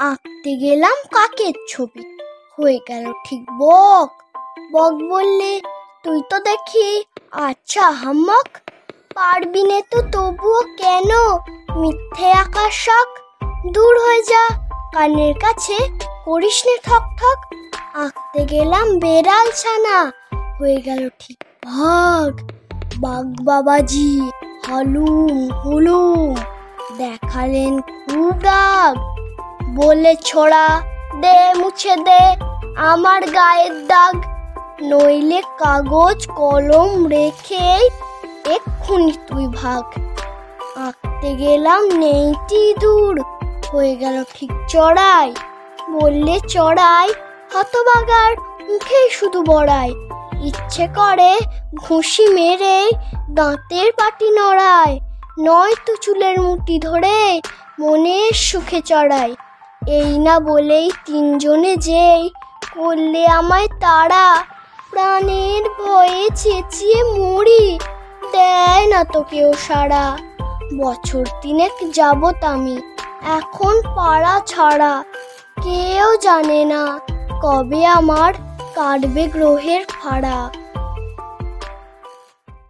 আঁকতে গেলাম কাকের ছবি। হয়ে গেল ঠিক বক। বক বললে, তুই তো দেখি আচ্ছা হাম্মক, পারবি নে তো তবুও কেন মিথ্যে আঁকার শখ? দূর হয়ে যা, কানের কাছে করিস নে ঠক ঠক। আঁকতে গেলাম বেড়াল ছানা। হয়ে গেল ঠিক ভাগ বাঘ বাবাজি, হালুম হুলুম, দেখালেন খুব রাগ। বলে ছোড়া দে, মুছে দে আমার গায়ের দাগ। নইলে কাগজ, কলম রেখে এক্ষুনি তুই ভাগ। আঁকতে গেলাম নেইটি দূর, হয়ে গেল ঠিক চড়াই। বললে চড়াই, হতবাগার মুখেই শুধু বড়াই। ইচ্ছে করে ঘুষি মেরে দাঁতের পাটি নড়ায় নয়তো চুলের মুটি ধরে মনের সুখে চড়াই। এই না বলেই তিনজনে যেই করলে আমায় তারা প্রাণের ভয়ে চেঁচিয়ে মরি দেয় না তো কেউ সারা। বছর তিনেক যাবত আমি এখন পাড়া ছাড়া কেউ জানে না কবে আমার কাটবে গ্রহের ফাড়া।